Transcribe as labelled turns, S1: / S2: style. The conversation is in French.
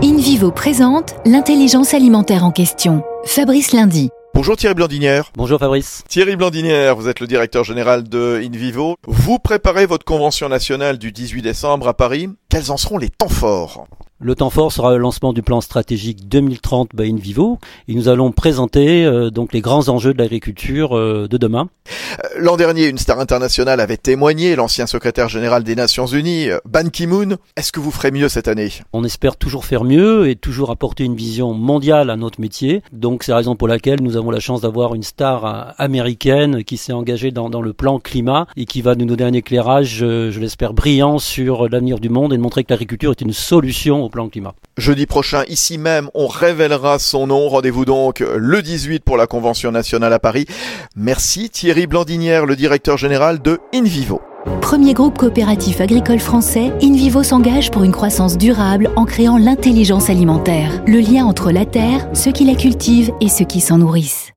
S1: InVivo présente l'intelligence alimentaire en question. Fabrice Lundi.
S2: Bonjour Thierry Blandinière.
S3: Bonjour Fabrice.
S2: Thierry Blandinière, vous êtes le directeur général de InVivo. Vous préparez votre convention nationale du 18 décembre à Paris. Quels en seront les temps forts?
S3: Le temps fort sera le lancement du plan stratégique 2030 by InVivo et nous allons présenter euh, donc les grands enjeux de l'agriculture euh, de demain.
S2: Euh, l'an dernier, une star internationale avait témoigné, l'ancien secrétaire général des Nations Unies, Ban Ki-moon. Est-ce que vous ferez mieux cette année?
S3: On espère toujours faire mieux et toujours apporter une vision mondiale à notre métier. Donc c'est la raison pour laquelle nous avons la chance d'avoir une star américaine qui s'est engagée dans, dans, le plan climat et qui va nous donner un éclairage, je l'espère, brillant sur l'avenir du monde et de montrer que l'agriculture est une solution plan climat.
S2: Jeudi prochain, ici même, on révélera son nom. Rendez-vous donc le 18 pour la Convention nationale à Paris. Merci Thierry Blandinière, le directeur général de InVivo.
S1: Premier groupe coopératif agricole français, InVivo s'engage pour une croissance durable en créant l'intelligence alimentaire, le lien entre la terre, ceux qui la cultivent et ceux qui s'en nourrissent.